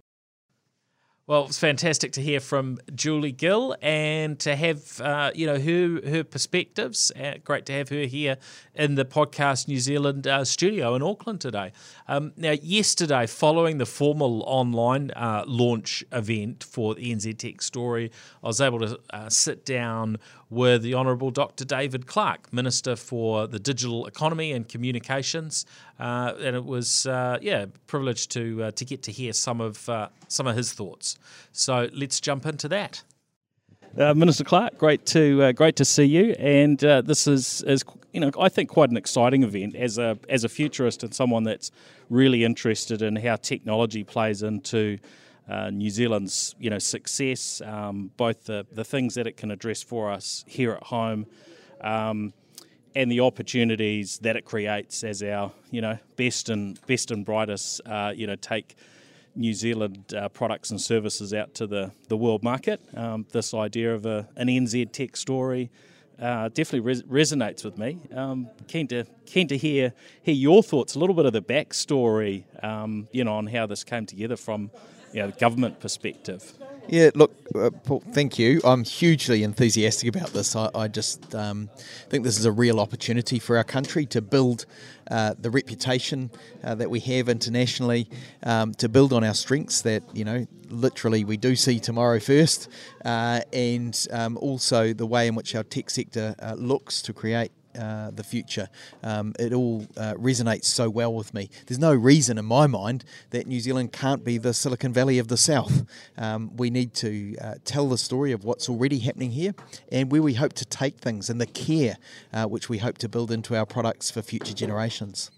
Well, it's fantastic to hear from Julie Gill and to have uh, you know her her perspectives. Uh, great to have her here in the podcast New Zealand uh, studio in Auckland today. Um, now, yesterday, following the formal online uh, launch event for the NZ Tech Story, I was able to uh, sit down with the Honourable Dr. David Clark, Minister for the Digital Economy and Communications, uh, and it was uh, yeah privileged to uh, to get to hear some of uh, some of his thoughts. So let's jump into that. Uh, Minister Clark, great to uh, great to see you, and this is is you know I think quite an exciting event as a as a futurist and someone that's really interested in how technology plays into uh, New Zealand's you know success, um, both the the things that it can address for us here at home. Um, and the opportunities that it creates as our, you know, best and best and brightest, uh, you know, take New Zealand uh, products and services out to the, the world market. Um, this idea of a, an NZ tech story uh, definitely res- resonates with me. Um, keen to keen to hear hear your thoughts, a little bit of the backstory, um, you know, on how this came together from, you know, the government perspective. Yeah, look, uh, Paul, thank you. I'm hugely enthusiastic about this. I, I just um, think this is a real opportunity for our country to build uh, the reputation uh, that we have internationally, um, to build on our strengths that, you know, literally we do see tomorrow first, uh, and um, also the way in which our tech sector uh, looks to create uh, the future. Um, it all uh, resonates so well with me. There's no reason in my mind that New Zealand can't be the Silicon Valley of the South. Um, we need to uh, tell the story of what's already happening here and where we hope to take things and the care uh, which we hope to build into our products for future generations.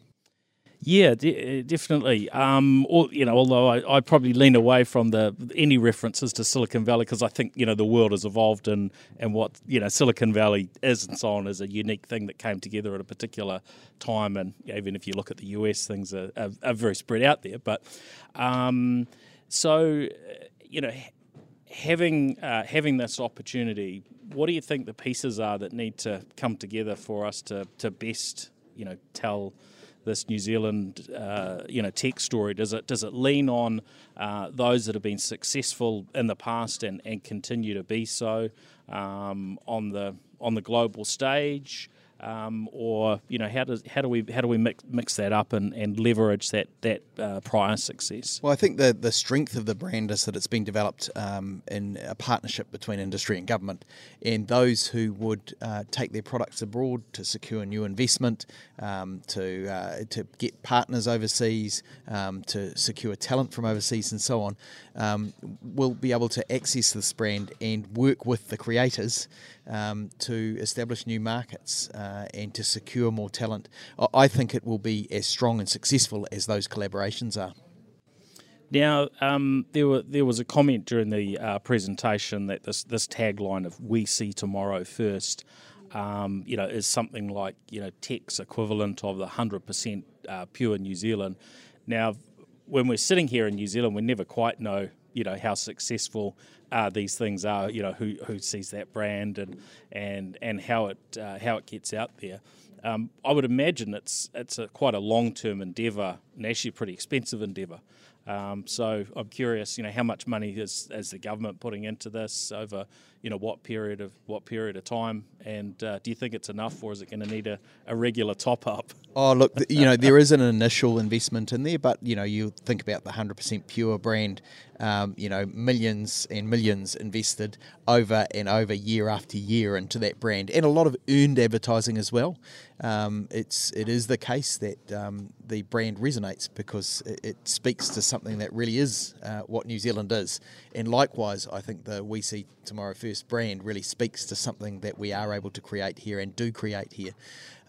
Yeah, de- definitely. Um, or, you know, although I, I probably lean away from the any references to Silicon Valley because I think you know the world has evolved and and what you know Silicon Valley is and so on is a unique thing that came together at a particular time. And even if you look at the US, things are, are, are very spread out there. But um, so uh, you know, having uh, having this opportunity, what do you think the pieces are that need to come together for us to to best you know tell this New Zealand, uh, you know, tech story? Does it does it lean on uh, those that have been successful in the past and, and continue to be so um, on the on the global stage? Um, or you know how does how do we how do we mix, mix that up and, and leverage that that uh, prior success? Well, I think the the strength of the brand is that it's been developed um, in a partnership between industry and government, and those who would uh, take their products abroad to secure new investment, um, to uh, to get partners overseas, um, to secure talent from overseas, and so on, um, will be able to access this brand and work with the creators um, to establish new markets uh, and to secure more talent. I think it will be as strong and successful as those collaborations are. Now, um, there were there was a comment during the uh, presentation that this this tagline of "We see tomorrow first, um, you know, is something like you know tech's equivalent of the hundred percent uh, pure New Zealand. Now, when we're sitting here in New Zealand, we never quite know you know how successful uh, these things are. You know who who sees that brand and and and how it uh, how it gets out there. Um, I would imagine it's it's a, quite a long term endeavour and actually a pretty expensive endeavour. Um, so I'm curious, you know, how much money is, is the government putting into this over, you know, what period of what period of time, and uh, do you think it's enough, or is it going to need a, a regular top up? Oh, look, you know, there is an initial investment in there, but you know, you think about the hundred percent pure brand, um, you know, millions and millions invested over and over year after year into that brand, and a lot of earned advertising as well. Um, it's it is the case that um, the brand resonates because it, it, speaks to something that really is uh, what New Zealand is, and likewise, I think the We See Tomorrow First brand really speaks to something that we are able to create here and do create here,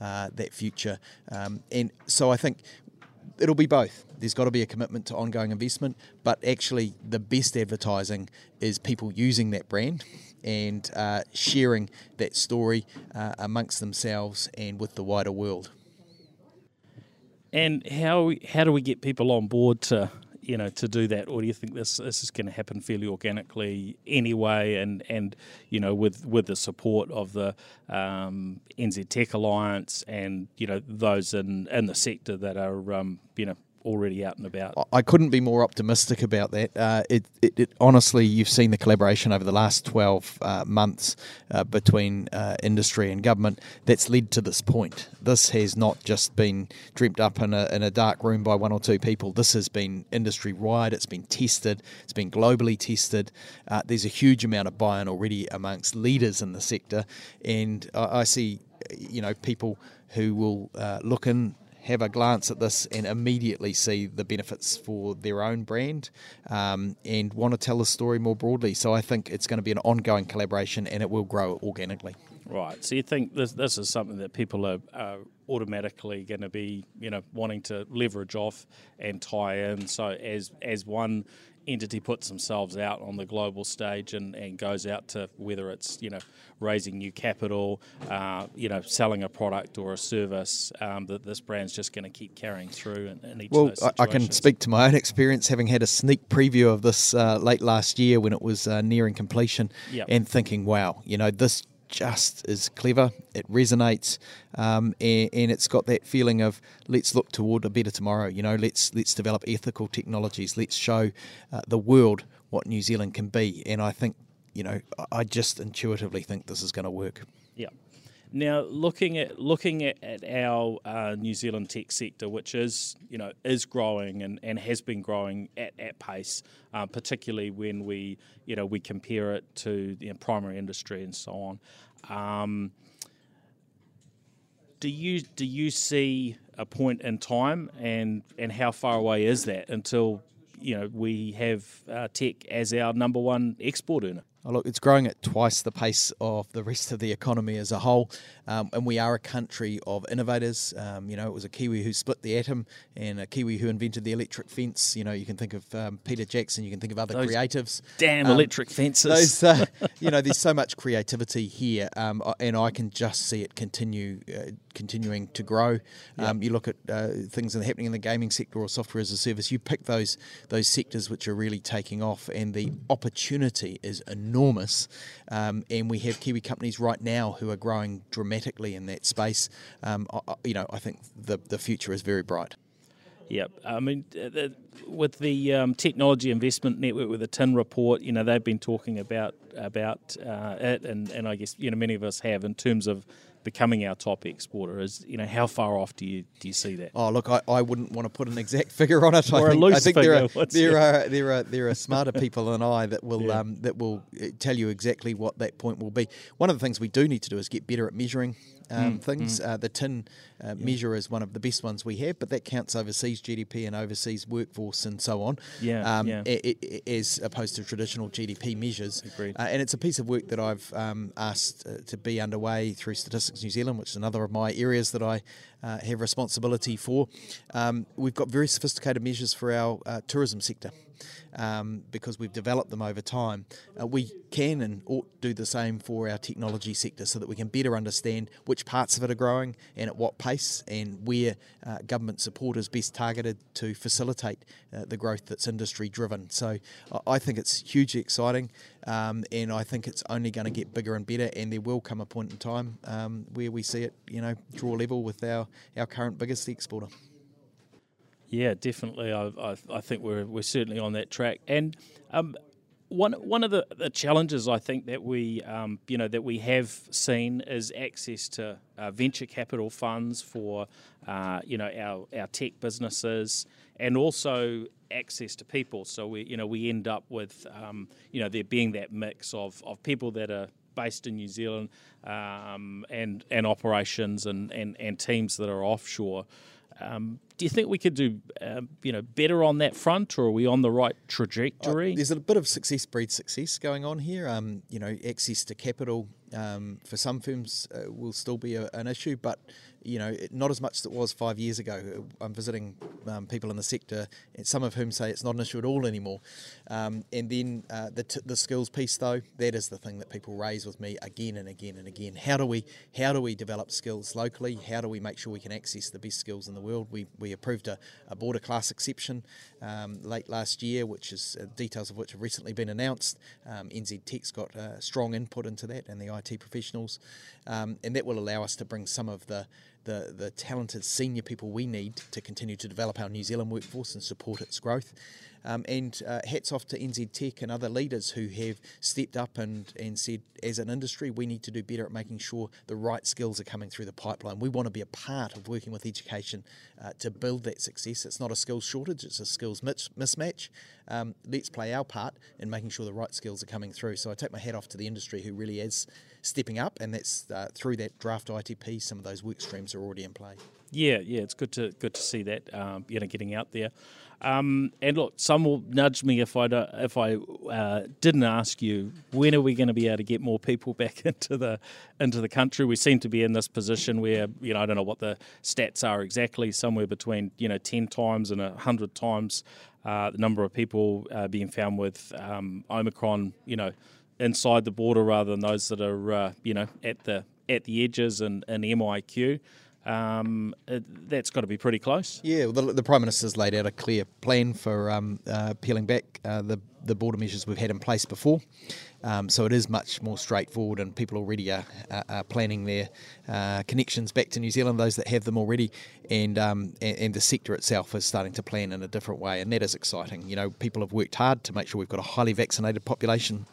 uh, that future. Um, and so I think it'll be both. There's got to be a commitment to ongoing investment, but actually, the best advertising is people using that brand and uh, sharing that story uh, amongst themselves and with the wider world. And how how do we get people on board to you know to do that, or do you think this this is going to happen fairly organically anyway? And and you know with with the support of the um, NZ Tech Alliance and you know those in in the sector that are um, you know already out and about. I couldn't be more optimistic about that. Uh, it, it, it, honestly, you've seen the collaboration over the last 12 uh, months uh, between uh, industry and government that's led to this point. This has not just been dreamt up in a, in a dark room by one or two people. This has been industry wide, it's been tested, it's been globally tested. Uh, there's a huge amount of buy in already amongst leaders in the sector, and I, I see you know people who will uh, look in have a glance at this and immediately see the benefits for their own brand um, and want to tell the story more broadly. So I think it's going to be an ongoing collaboration and it will grow organically. Right. So you think this this is something that people are, are automatically going to be you know wanting to leverage off and tie in. So as as one entity puts themselves out on the global stage and, and goes out to whether it's you know raising new capital, uh, you know selling a product or a service, um, that this brand's just going to keep carrying through in, in each well, of those I can speak to my own experience, having had a sneak preview of this uh, late last year when it was uh, nearing completion, yep. and thinking, wow, you know this just is clever. It resonates, um, and, and, it's got that feeling of let's look toward a better tomorrow. You know, let's let's develop ethical technologies. Let's show uh, the world what New Zealand can be. And I think, you know, I just intuitively think this is going to work. Yeah. Now, looking at looking at, at our uh, New Zealand tech sector, which is you know is growing and, and has been growing at, at pace, uh, particularly when we you know we compare it to the primary industry and so on. Um, do you do you see a point in time, and and how far away is that until you know we have uh, tech as our number one export earner? Oh, look, it's growing at twice the pace of the rest of the economy as a whole, um, and we are a country of innovators. Um, you know, it was a Kiwi who split the atom, and a Kiwi who invented the electric fence. You know, you can think of um, Peter Jackson, you can think of other those creatives. Damn um, electric fences! Those, uh, you know, there's so much creativity here, um, and I can just see it continue, uh, continuing to grow. Um, you look at uh, things that are happening in the gaming sector or software as a service. You pick those those sectors which are really taking off, and the opportunity is enormous enormous. Um, and we have Kiwi companies right now who are growing dramatically in that space. Um, I, you know, I think the, the future is very bright. Yep. I mean, with the um, technology investment network with the TIN report, you know they've been talking about about uh, it, and, and I guess you know many of us have in terms of becoming our top exporter. Is you know how far off do you do you see that? Oh look, I, I wouldn't want to put an exact figure on it. Or I a think, loose I think figure, there are there are there are there are smarter people than I that will Yeah. um, that will uh, tell you exactly what that point will be. One of the things we do need to do is get better at measuring Mm, um, things. Uh, the TIN uh, measure is one of the best ones we have, but that counts overseas GDP and overseas workforce and so on. Yeah, um, yeah. as opposed to traditional GDP measures. Agreed. Uh, and it's a piece of work that I've um, asked uh, to be underway through Statistics New Zealand, which is another of my areas that I uh, have responsibility for. Um, we've got very sophisticated measures for our uh, tourism sector. Um, because we've developed them over time, uh, we can and ought to do the same for our technology sector so that we can better understand which parts of it are growing and at what pace and where uh, government support is best targeted to facilitate uh, the growth that's industry driven. So I- I think it's hugely exciting um, and I think it's only going to get bigger and better and there will come a point in time um, where we see it, you know, draw level with our, our current biggest exporter. Yeah, definitely. I, I, I think we're we're certainly on that track. And um, one one of the, the challenges I think that we um, you know that we have seen is access to uh, venture capital funds for uh, you know our our tech businesses and also access to people. So we you know we end up with um, you know there being that mix of, of people that are based in New Zealand um, and and operations and, and, and teams that are offshore. Um, do you think we could do, um, you know, better on that front, or are we on the right trajectory? Uh, there's a bit of success breeds success going on here. Um, you know, access to capital um, for some firms uh, will still be a, an issue, but you know, not as much as it was five years ago. I'm visiting um, people in the sector, and some of whom say it's not an issue at all anymore. Um, and then uh, the, t- the skills piece, though, that is the thing that people raise with me again and again and again. How do we how do we develop skills locally? How do we make sure we can access the best skills in the world? We, we approved a, a border class exception um, late last year, which is uh, details of which have recently been announced. Um, NZ Tech's got uh, strong input into that, and the IT professionals, um, and that will allow us to bring some of the the, the talented senior people we need to continue to develop our New Zealand workforce and support its growth. Um, and uh, hats off to NZ Tech and other leaders who have stepped up and, and said, as an industry, we need to do better at making sure the right skills are coming through the pipeline. We want to be a part of working with education uh, to build that success. It's not a skills shortage, it's a skills mis- mismatch. Um, let's play our part in making sure the right skills are coming through. So I take my hat off to the industry who really is stepping up, and that's uh, through that draft ITP, some of those work streams are already in play. Yeah, yeah, it's good to good to see that um, you know getting out there. Um, and look, some will nudge me if I don't, if I uh, didn't ask you when are we going to be able to get more people back into the into the country. We seem to be in this position where you know I don't know what the stats are exactly, somewhere between you know ten times and hundred times uh, the number of people uh, being found with um, Omicron. You know inside the border rather than those that are uh, you know at the at the edges and, and MIQ. Um, it, that's got to be pretty close. Yeah, well, the, the Prime Minister's laid out a clear plan for um, uh, peeling back uh, the, the border measures we've had in place before. Um, so it is much more straightforward, and people already are, are, are planning their uh, connections back to New Zealand, those that have them already, and, um, and and the sector itself is starting to plan in a different way, and that is exciting. You know, people have worked hard to make sure we've got a highly vaccinated population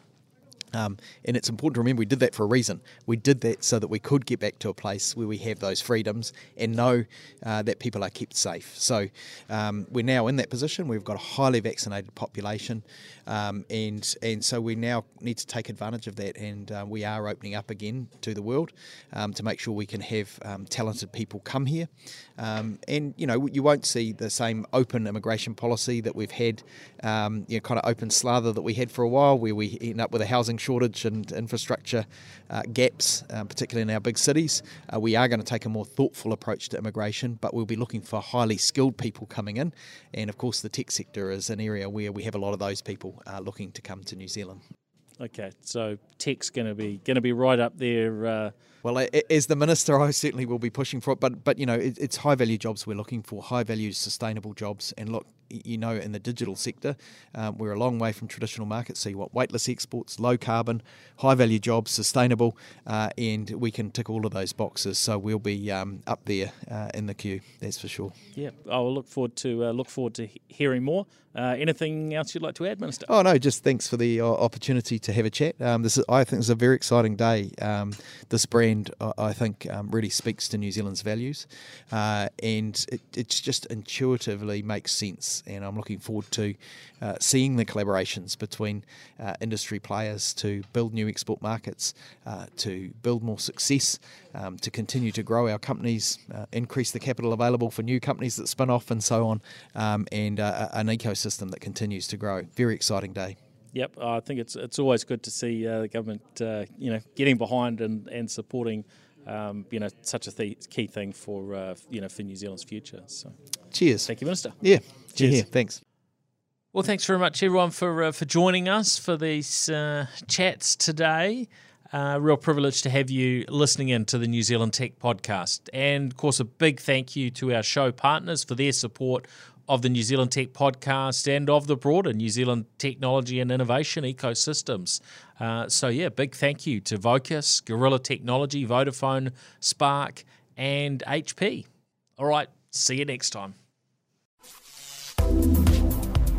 um, and it's important to remember we did that for a reason. We did that so that we could get back to a place where we have those freedoms and know uh, that people are kept safe. So um, we're now in that position. We've got a highly vaccinated population, um, and and so we now need to take advantage of that. And uh, we are opening up again to the world um, to make sure we can have um, talented people come here. Um, and you know you won't see the same open immigration policy that we've had, you know, kind of open slather that we had for a while, where we end up with a housing shortage and infrastructure uh, gaps, uh, particularly in our big cities. Uh, we are going to take a more thoughtful approach to immigration, but we'll be looking for highly skilled people coming in. And of course, the tech sector is an area where we have a lot of those people uh, looking to come to New Zealand. Okay, so tech's going to be going to be right up there. Uh, Well, as the minister, I certainly will be pushing for it. But but you know, it's high value jobs we're looking for, high value sustainable jobs. And look, you know, in the digital sector, um, we're a long way from traditional markets. So you want weightless exports, low carbon, high value jobs, sustainable, uh, and we can tick all of those boxes. So we'll be um, up there uh, in the queue. That's for sure. Yeah, I will look forward to uh, look forward to hearing more. Uh, anything else you'd like to add, Minister? Oh no, just thanks for the uh, opportunity to have a chat. Um, this is, I think, is a very exciting day. Um, this brand, I think, um, really speaks to New Zealand's values, uh, and it it's just intuitively makes sense. And I'm looking forward to uh, seeing the collaborations between uh, industry players to build new export markets, uh, to build more success, um, to continue to grow our companies, increase the capital available for new companies that spin off, and so on, um, and an ecosystem that continues to grow. Very exciting day. Yep, I think it's it's always good to see uh, the government, uh, you know, getting behind and and supporting, um, you know, such a th- key thing for uh, you know for New Zealand's future. So, cheers. Thank you, Minister. Yeah, cheers. Yeah, thanks. Well, thanks very much, everyone, for uh, for joining us for these uh, chats today. Uh, real privilege to have you listening in to the New Zealand Tech Podcast. And of course, a big thank you to our show partners for their support of the New Zealand Tech podcast and of the broader New Zealand technology and innovation ecosystems. Uh, so, yeah, big thank you to Vocus, Gorilla Technology, Vodafone, Spark, and HP. All right, see you next time.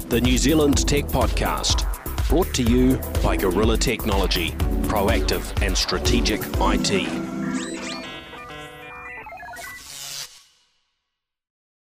The New Zealand Tech Podcast, brought to you by Gorilla Technology, proactive and strategic IT.